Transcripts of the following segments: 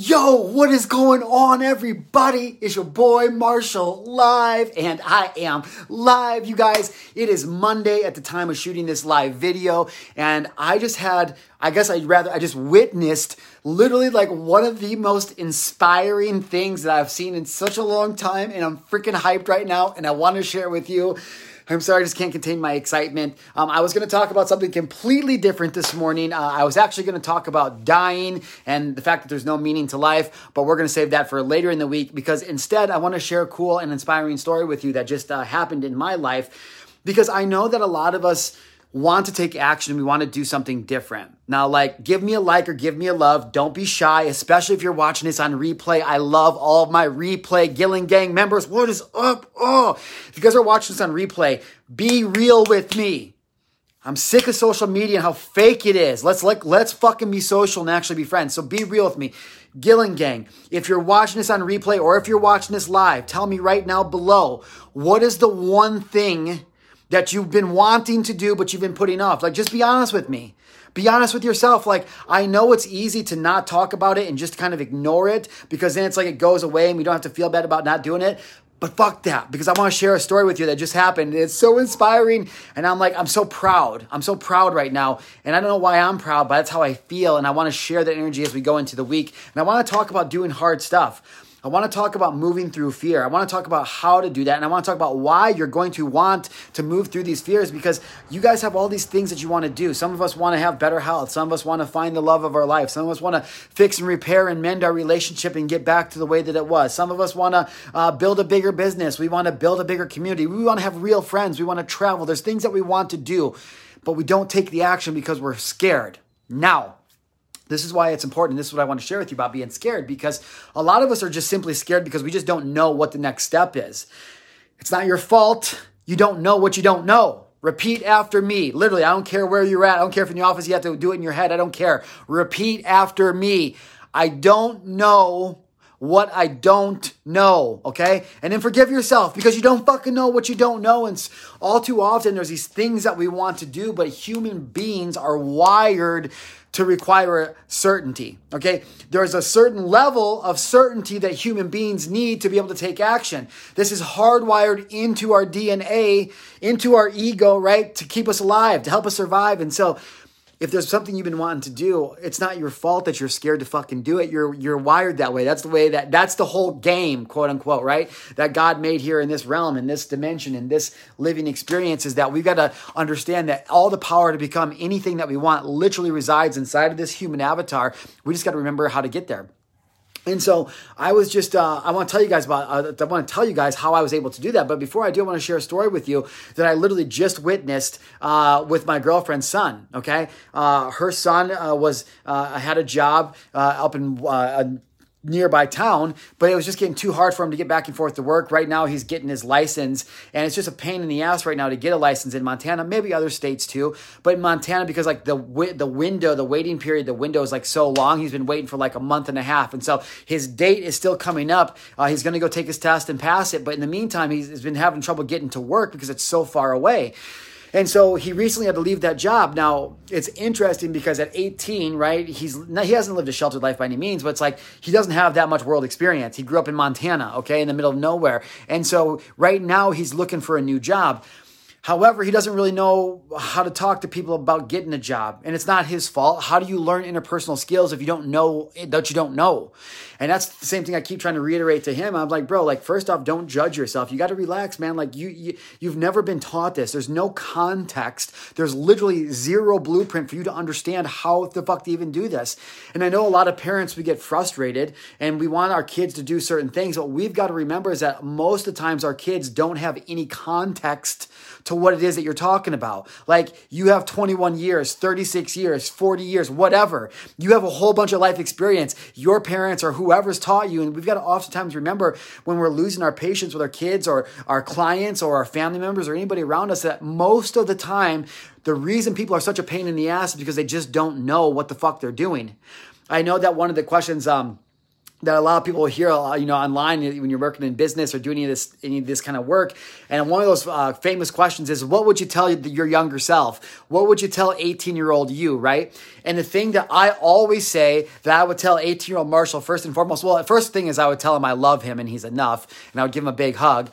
Yo, what is going on, everybody? It's your boy Marshal live, and I am live, you guys. It is Monday at the time of shooting this live video, and I just had, I guess I'd rather, I just witnessed literally like one of the most inspiring things that I've seen in such a long time, and I'm freaking hyped right now, and I want to share with you. I'm sorry, I just can't contain my excitement. Um, I was going to talk about something completely different this morning. Uh, I was actually going to talk about dying and the fact that there's no meaning to life, but we're going to save that for later in the week because instead, I want to share a cool and inspiring story with you that just uh, happened in my life because I know that a lot of us want to take action we want to do something different. Now, like, give me a like or give me a love. Don't be shy, especially if you're watching this on replay. I love all of my replay Gillen Gang members. What is up? Oh, if you guys are watching this on replay, be real with me. I'm sick of social media and how fake it is. Let's like let's fucking be social and actually be friends. So be real with me. Gillen Gang, if you're watching this on replay or if you're watching this live, tell me right now below, what is the one thing that you've been wanting to do, but you've been putting off. Like, just be honest with me. Be honest with yourself. Like, I know it's easy to not talk about it and just kind of ignore it because then it's like it goes away and we don't have to feel bad about not doing it. But fuck that, because I want to share a story with you that just happened. It's so inspiring. And I'm like, I'm so proud. I'm so proud right now. And I don't know why I'm proud, but that's how I feel. And I want to share that energy as we go into the week. And I want to talk about doing hard stuff. I want to talk about moving through fear. I want to talk about how to do that. And I want to talk about why you're going to want to move through these fears because you guys have all these things that you want to do. Some of us want to have better health. Some of us want to find the love of our life. Some of us want to fix and repair and mend our relationship and get back to the way that it was. Some of us want to uh, build a bigger business. We want to build a bigger community. We want to have real friends. We want to travel. There's things that we want to do, but we don't take the action because we're scared. Now, this is why it's important. This is what I want to share with you about being scared because a lot of us are just simply scared because we just don't know what the next step is. It's not your fault. You don't know what you don't know. Repeat after me. Literally, I don't care where you're at. I don't care if in the office you have to do it in your head. I don't care. Repeat after me. I don't know what I don't know, okay? And then forgive yourself because you don't fucking know what you don't know. And all too often, there's these things that we want to do, but human beings are wired to require certainty. Okay? There's a certain level of certainty that human beings need to be able to take action. This is hardwired into our DNA, into our ego, right? To keep us alive, to help us survive. And so if there's something you've been wanting to do, it's not your fault that you're scared to fucking do it. You're you're wired that way. That's the way that that's the whole game, quote unquote, right? That God made here in this realm, in this dimension, in this living experience is that we've got to understand that all the power to become anything that we want literally resides inside of this human avatar. We just got to remember how to get there. And so I was just, uh, I want to tell you guys about, uh, I want to tell you guys how I was able to do that. But before I do, I want to share a story with you that I literally just witnessed uh, with my girlfriend's son. Okay. Uh, her son uh, was, uh, had a job up in nearby town, but it was just getting too hard for him to get back and forth to work. Right now, he's getting his license, and it's just a pain in the ass right now to get a license in Montana, maybe other states too. But in Montana, because like the the window, the waiting period, the window is like so long. He's been waiting for like a month and a half, and so his date is still coming up. Uh, he's going to go take his test and pass it, but in the meantime, he's, he's been having trouble getting to work because it's so far away. And so he recently had to leave that job. Now it's interesting because at 18, right, he's he hasn't lived a sheltered life by any means, but it's like he doesn't have that much world experience. He grew up in Montana, okay, in the middle of nowhere, and so right now he's looking for a new job. However, he doesn't really know how to talk to people about getting a job, and it's not his fault. How do you learn interpersonal skills if you don't know that you don't know? And that's the same thing I keep trying to reiterate to him. I'm like, bro, like first off, don't judge yourself. You got to relax, man. Like you, you you've never been taught this. There's no context. There's literally zero blueprint for you to understand how the fuck to even do this. And I know a lot of parents we get frustrated and we want our kids to do certain things. What we've got to remember is that most of the times our kids don't have any context to what it is that you're talking about. Like you have 21 years, 36 years, 40 years, whatever. You have a whole bunch of life experience. Your parents or whoever's taught you, and we've got to oftentimes remember when we're losing our patience with our kids or our clients or our family members or anybody around us that most of the time, the reason people are such a pain in the ass is because they just don't know what the fuck they're doing. I know that one of the questions, um, that a lot of people hear, uh, you know, online when you're working in business or doing any of this, any of this kind of work. And one of those uh, famous questions is, what would you tell your younger self? What would you tell 18 year old you, right? And the thing that I always say that I would tell 18 year old Marshal first and foremost, well, the first thing is I would tell him I love him and he's enough, and I would give him a big hug.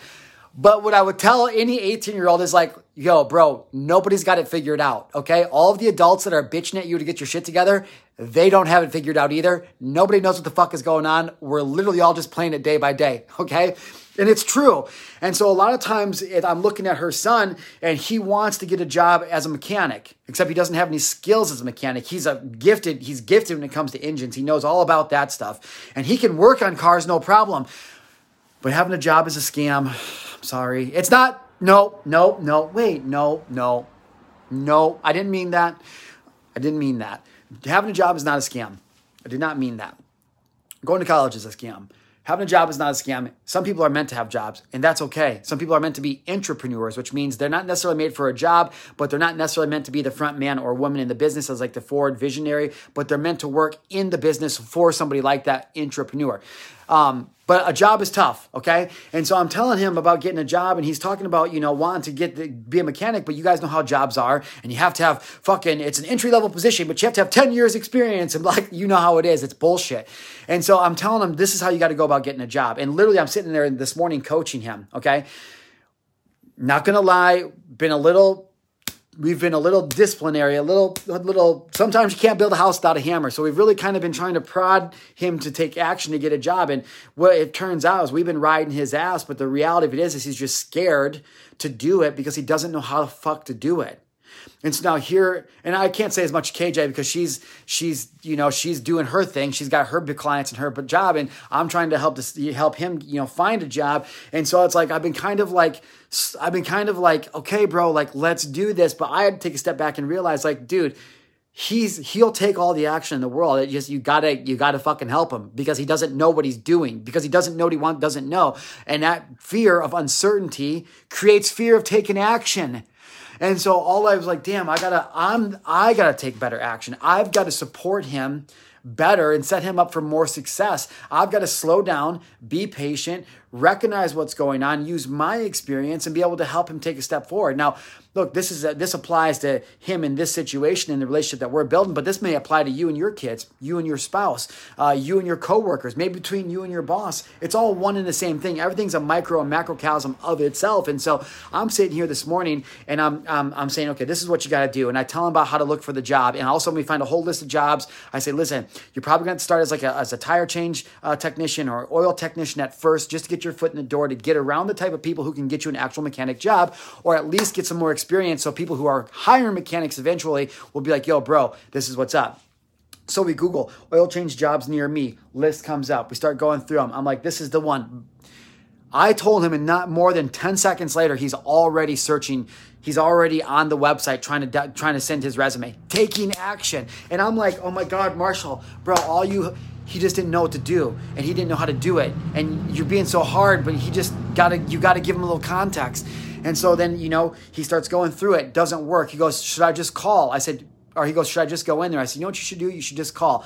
But what I would tell any 18 year old is like, yo, bro, nobody's got it figured out. Okay. All of the adults that are bitching at you to get your shit together, they don't have it figured out either. Nobody knows what the fuck is going on. We're literally all just playing it day by day. Okay. And it's true. And so a lot of times I'm looking at her son and he wants to get a job as a mechanic, except he doesn't have any skills as a mechanic. He's a gifted, he's gifted when it comes to engines. He knows all about that stuff and he can work on cars no problem. But having a job is a scam. I'm sorry. It's not. No, no, no. Wait, no, no, no. I didn't mean that. I didn't mean that. Having a job is not a scam. I did not mean that. Going to college is a scam. Having a job is not a scam. Some people are meant to have jobs, and that's okay. Some people are meant to be entrepreneurs, which means they're not necessarily made for a job, but they're not necessarily meant to be the front man or woman in the business as like the forward visionary, but they're meant to work in the business for somebody like that entrepreneur. Um, but a job is tough, okay? And so I'm telling him about getting a job, and he's talking about, you know, wanting to get the, be a mechanic, but you guys know how jobs are, and you have to have fucking, it's an entry level position, but you have to have 10 years experience, and like, you know how it is, it's bullshit. And so I'm telling him, this is how you got to go about getting a job. And literally, I'm sitting there this morning coaching him, okay? Not gonna lie, been a little we've been a little disciplinary, a little, a little. Sometimes you can't build a house without a hammer. So we've really kind of been trying to prod him to take action to get a job. And what it turns out is we've been riding his ass. But the reality of it is, is he's just scared to do it because he doesn't know how the fuck to do it. And so now here, and I can't say as much KJ because she's she's you know she's doing her thing. She's got her clients and her job, and I'm trying to help to help him you know find a job. And so it's like I've been kind of like I've been kind of like okay, bro, like let's do this. But I had to take a step back and realize like, dude, he's he'll take all the action in the world. It just you gotta you gotta fucking help him because he doesn't know what he's doing because he doesn't know what he want doesn't know, and that fear of uncertainty creates fear of taking action. And so all I was like, damn, I gotta, I'm, I gotta take better action. I've got to support him better and set him up for more success. I've got to slow down, be patient, recognize what's going on, use my experience, and be able to help him take a step forward. Now, look, this is a, this applies to him in this situation in the relationship that we're building, but this may apply to you and your kids, you and your spouse, uh, you and your coworkers, maybe between you and your boss. It's all one and the same thing. Everything's a micro and macrocosm of itself. And so I'm sitting here this morning and I'm I'm, I'm saying, okay, this is what you got to do, and I tell him about how to look for the job, and also we find a whole list of jobs, I say, listen, you're probably going to start as like a, as a tire change uh, technician or oil technician at first, just to get your foot in the door to get around the type of people who can get you an actual mechanic job, or at least get some more experience experience. So people who are hiring mechanics eventually will be like, yo, bro, this is what's up. So we Google oil change jobs near me. List comes up. We start going through them. I'm like, this is the one. I told him, and not more than 10 seconds later, he's already searching. He's already on the website trying to trying to send his resume, taking action. And I'm like, oh my God, Marshal, bro, all you he just didn't know what to do and he didn't know how to do it and you're being so hard but he just gotta you gotta give him a little context and so then, you know, he starts going through it, doesn't work. He goes, Should I just call? I said, or he goes, Should I just go in there? I said, You know what you should do? You should just call.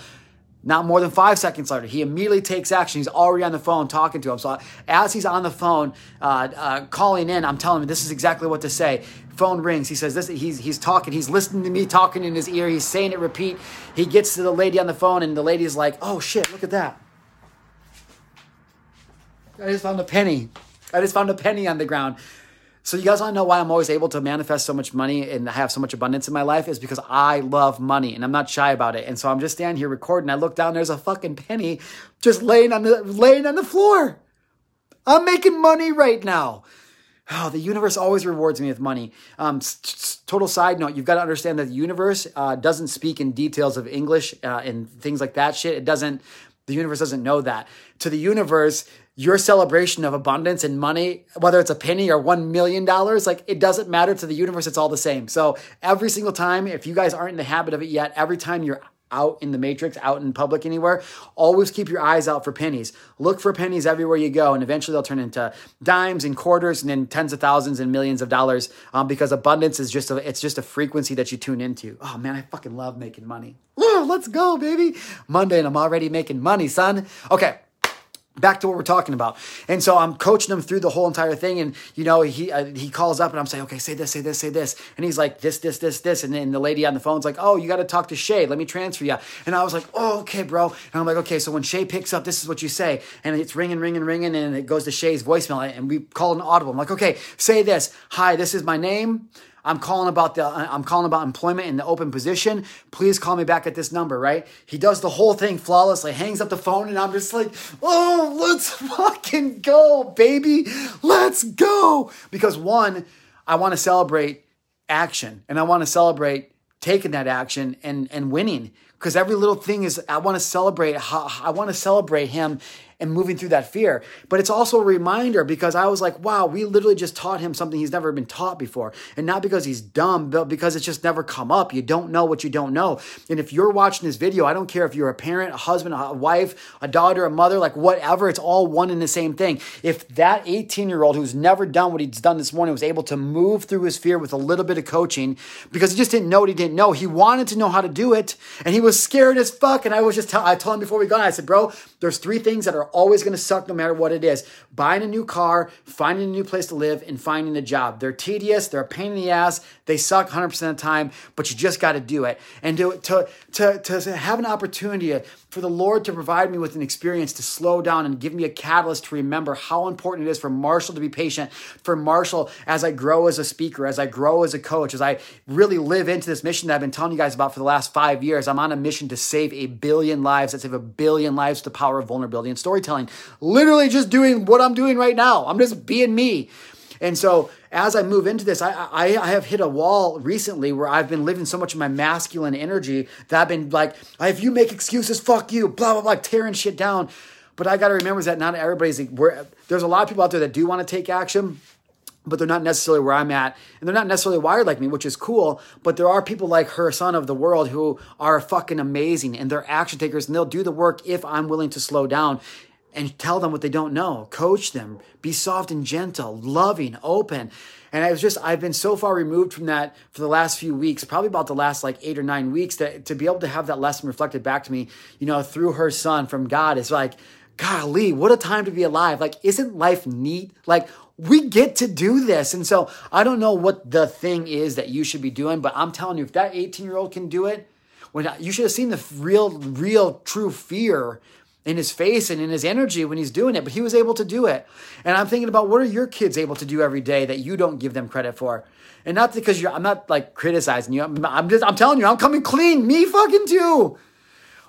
Not more than five seconds later, he immediately takes action. He's already on the phone talking to him. So as he's on the phone uh, uh, calling in, I'm telling him this is exactly what to say. Phone rings. He says this. He's he's talking. He's listening to me talking in his ear. He's saying it. Repeat. He gets to the lady on the phone, and the lady's like, "Oh shit! Look at that! I just found a penny. I just found a penny on the ground." So you guys want to know why I'm always able to manifest so much money and have so much abundance in my life is because I love money and I'm not shy about it. And so I'm just standing here recording. I look down, there's a fucking penny just laying on the laying on the floor. I'm making money right now. Oh, the universe always rewards me with money. Um, total side note: you've got to understand that the universe uh, doesn't speak in details of English uh, and things like that. Shit, it doesn't. The universe doesn't know that. To the universe, your celebration of abundance and money, whether it's a penny or $1 million, like it doesn't matter to the universe. It's all the same. So every single time, if you guys aren't in the habit of it yet, every time you're out in the matrix, out in public anywhere, always keep your eyes out for pennies. Look for pennies everywhere you go, and eventually they'll turn into dimes and quarters, and then tens of thousands and millions of dollars. Um, because abundance is just a it's just a frequency that you tune into. Oh man, I fucking love making money. Let's go, baby! Monday, and I'm already making money, son. Okay. Back to what we're talking about. And so I'm coaching him through the whole entire thing. And, you know, he uh, he calls up and I'm saying, okay, say this, say this, say this. And he's like, this, this, this, this. And then the lady on the phone's like, oh, you got to talk to Shay. Let me transfer you. And I was like, oh, okay, bro. And I'm like, okay, so when Shay picks up, this is what you say. And it's ringing, ringing, ringing. And it goes to Shay's voicemail. And we call an audible. I'm like, okay, say this. Hi, this is my name. I'm calling about the uh, I'm calling about employment in the open position. Please call me back at this number, right? He does the whole thing flawlessly, hangs up the phone, and I'm just like, oh, let's fucking go, baby. Let's go. Because one, I want to celebrate action and I want to celebrate taking that action and and winning. Because every little thing is I want to celebrate how I want to celebrate him and moving through that fear. But it's also a reminder because I was like, wow, we literally just taught him something he's never been taught before. And not because he's dumb, but because it's just never come up. You don't know what you don't know. And if you're watching this video, I don't care if you're a parent, a husband, a wife, a daughter, a mother, like whatever, it's all one and the same thing. If that 18 year old who's never done what he's done this morning was able to move through his fear with a little bit of coaching because he just didn't know what he didn't know, he wanted to know how to do it and he was scared as fuck. And I was just, I told him before we got, I said, bro, there's three things that are always going to suck no matter what it is buying a new car, finding a new place to live, and finding a job. They're tedious, they're a pain in the ass, they suck 100% of the time, but you just got to do it. And to, to, to, to have an opportunity for the Lord to provide me with an experience to slow down and give me a catalyst to remember how important it is for Marshal to be patient, for Marshal as I grow as a speaker, as I grow as a coach, as I really live into this mission that I've been telling you guys about for the last five years. I'm on a mission to save a billion lives, that save a billion lives to the power of vulnerability and storytelling. Literally just doing what I'm doing right now. I'm just being me. And so as I move into this, I, I, I, have hit a wall recently where I've been living so much of my masculine energy that I've been like, if you make excuses, fuck you, blah, blah, blah, tearing shit down. But I got to remember that not everybody's, where, there's a lot of people out there that do want to take action but they're not necessarily where I'm at. And they're not necessarily wired like me, which is cool. But there are people like her son of the world who are fucking amazing and they're action takers and they'll do the work if I'm willing to slow down and tell them what they don't know. Coach them. Be soft and gentle, loving, open. And I was just, I've been so far removed from that for the last few weeks, probably about the last like eight or nine weeks, that to be able to have that lesson reflected back to me, you know, through her son from God is like, golly, what a time to be alive. Like, isn't life neat? Like, we get to do this. And so I don't know what the thing is that you should be doing, but I'm telling you, if that 18 year old can do it, when you should have seen the real, real, true fear in his face and in his energy when he's doing it, but he was able to do it. And I'm thinking about what are your kids able to do every day that you don't give them credit for? And not because you're, I'm not like criticizing you. I'm, I'm just, I'm telling you, I'm coming clean. Me fucking too.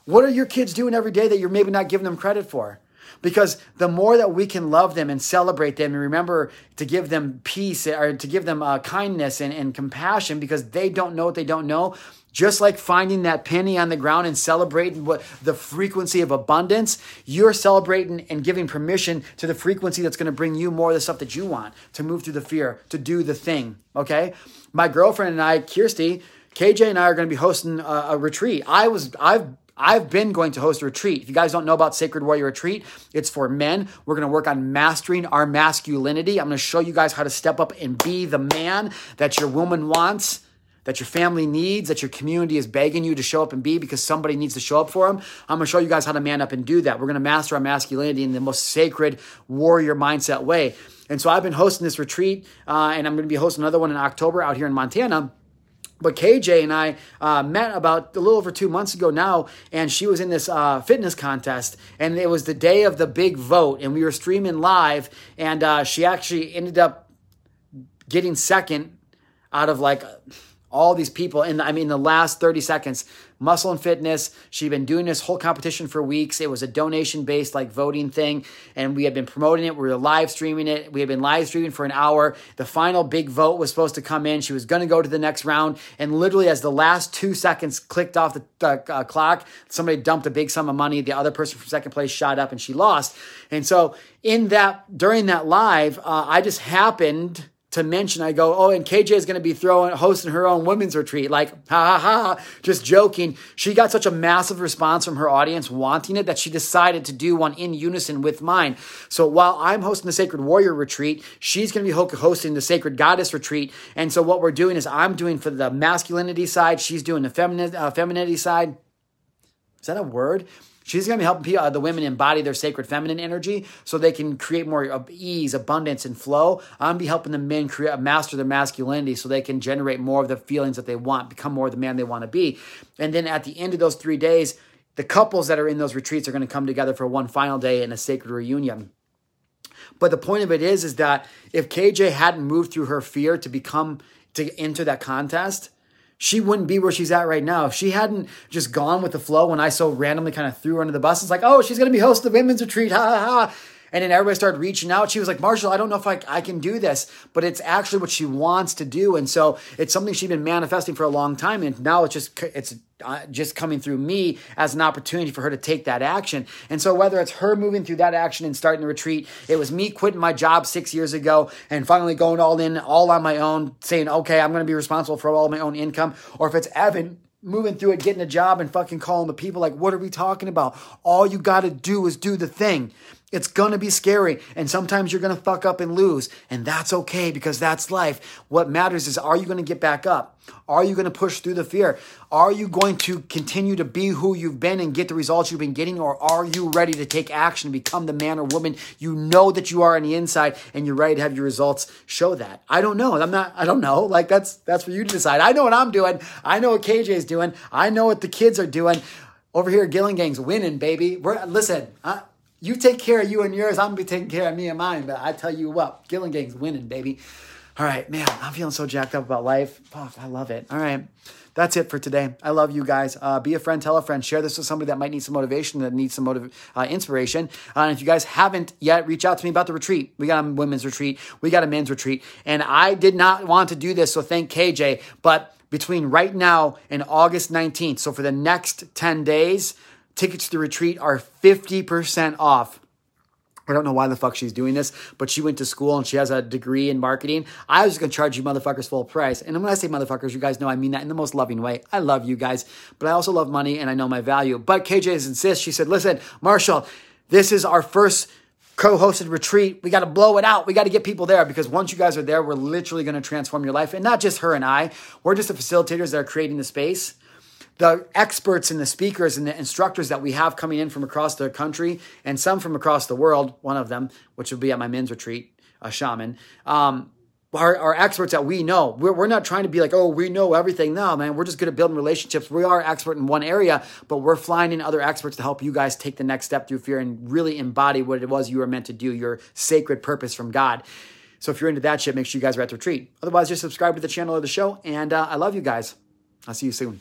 What are your kids doing every day that you're maybe not giving them credit for? Because the more that we can love them and celebrate them and remember to give them peace or to give them uh, kindness and, and compassion because they don't know what they don't know, just like finding that penny on the ground and celebrating what the frequency of abundance, you're celebrating and giving permission to the frequency that's going to bring you more of the stuff that you want to move through the fear, to do the thing. Okay. My girlfriend and I, Kirsty, KJ and I are going to be hosting a, a retreat. I was, I've I've been going to host a retreat. If you guys don't know about Sacred Warrior Retreat, it's for men. We're going to work on mastering our masculinity. I'm going to show you guys how to step up and be the man that your woman wants that your family needs, that your community is begging you to show up and be because somebody needs to show up for them. I'm going to show you guys how to man up and do that. We're going to master our masculinity in the most sacred warrior mindset way. And so I've been hosting this retreat, uh, and I'm going to be hosting another one in October out here in Montana. But KJ and I uh, met about a little over two months ago now, and she was in this uh, fitness contest, and it was the day of the big vote, and we were streaming live, and uh, she actually ended up getting second out of like all these people in I mean the last 30 seconds muscle and fitness she'd been doing this whole competition for weeks. It was a donation based like voting thing and we had been promoting it. We were live streaming it. We had been live streaming for an hour. The final big vote was supposed to come in. She was going to go to the next round and literally as the last two seconds clicked off the uh, clock somebody dumped a big sum of money. The other person from second place shot up and she lost. And so in that during that live uh, i just happened to mention, I go, oh, and KJ is going to be throwing, hosting her own women's retreat. Like, ha ha ha, just joking. She got such a massive response from her audience wanting it that she decided to do one in unison with mine. So while I'm hosting the Sacred Warrior retreat, she's going to be hosting the Sacred Goddess retreat. And so what we're doing is I'm doing for the masculinity side, she's doing the feminine, uh, femininity side. Is that a word? She's going to be helping uh, the women embody their sacred feminine energy so they can create more ease, abundance, and flow. I'm going to be helping the men create, master their masculinity so they can generate more of the feelings that they want, become more of the man they want to be. And then at the end of those three days, the couples that are in those retreats are going to come together for one final day in a sacred reunion. But the point of it is, is that if KJ hadn't moved through her fear to become to enter that contest, she wouldn't be where she's at right now. If she hadn't just gone with the flow when I so randomly kind of threw her under the bus, it's like, oh, she's going to be host of the women's retreat. Ha ha ha. And then everybody started reaching out. She was like, Marshal, I don't know if I, I can do this, but it's actually what she wants to do. And so it's something she's been manifesting for a long time. And now it's just, it's uh, just coming through me as an opportunity for her to take that action. And so whether it's her moving through that action and starting the retreat, it was me quitting my job six years ago and finally going all in, all on my own, saying, okay, I'm going to be responsible for all my own income. Or if it's Evan moving through it, getting a job and fucking calling the people like, what are we talking about? All you got to do is do the thing. It's gonna be scary, and sometimes you're gonna fuck up and lose, and that's okay because that's life. What matters is are you gonna get back up? Are you gonna push through the fear? Are you going to continue to be who you've been and get the results you've been getting, or are you ready to take action and become the man or woman you know that you are on the inside and you're ready to have your results show that? I don't know. I'm not, I don't know. Like that's that's for you to decide. I know what I'm doing, I know what KJ's doing, I know what the kids are doing. Over here, Gillen Gang's winning, baby. We're listen. I, you take care of you and yours. I'm gonna be taking care of me and mine. But I tell you what, Gillen Gang's winning, baby. All right, man, I'm feeling so jacked up about life. Fuck, I love it. All right. That's it for today. I love you guys. Uh, be a friend, tell a friend, share this with somebody that might need some motivation, that needs some motiv- uh, inspiration. Uh, and if you guys haven't yet, reach out to me about the retreat. We got a women's retreat, we got a men's retreat. And I did not want to do this, so thank KJ. But between right now and August 19th, so for the next 10 days, Tickets to the retreat are 50% off. I don't know why the fuck she's doing this, but she went to school and she has a degree in marketing. I was to charge you motherfuckers full price. And when I say motherfuckers, you guys know I mean that in the most loving way. I love you guys, but I also love money and I know my value. But KJ insists. She said, listen, Marshal, this is our first co-hosted retreat. We got to blow it out. We got to get people there because once you guys are there, we're literally going to transform your life. And not just her and I. We're just the facilitators that are creating the space the experts and the speakers and the instructors that we have coming in from across the country and some from across the world, one of them, which will be at my men's retreat, a shaman, um, are, are experts that we know. We're, we're not trying to be like, oh, we know everything. No, man, we're just good at building relationships. We are expert in one area, but we're flying in other experts to help you guys take the next step through fear and really embody what it was you were meant to do, your sacred purpose from God. So if you're into that shit, make sure you guys are at the retreat. Otherwise, just subscribe to the channel or the show. And uh, I love you guys. I'll see you soon.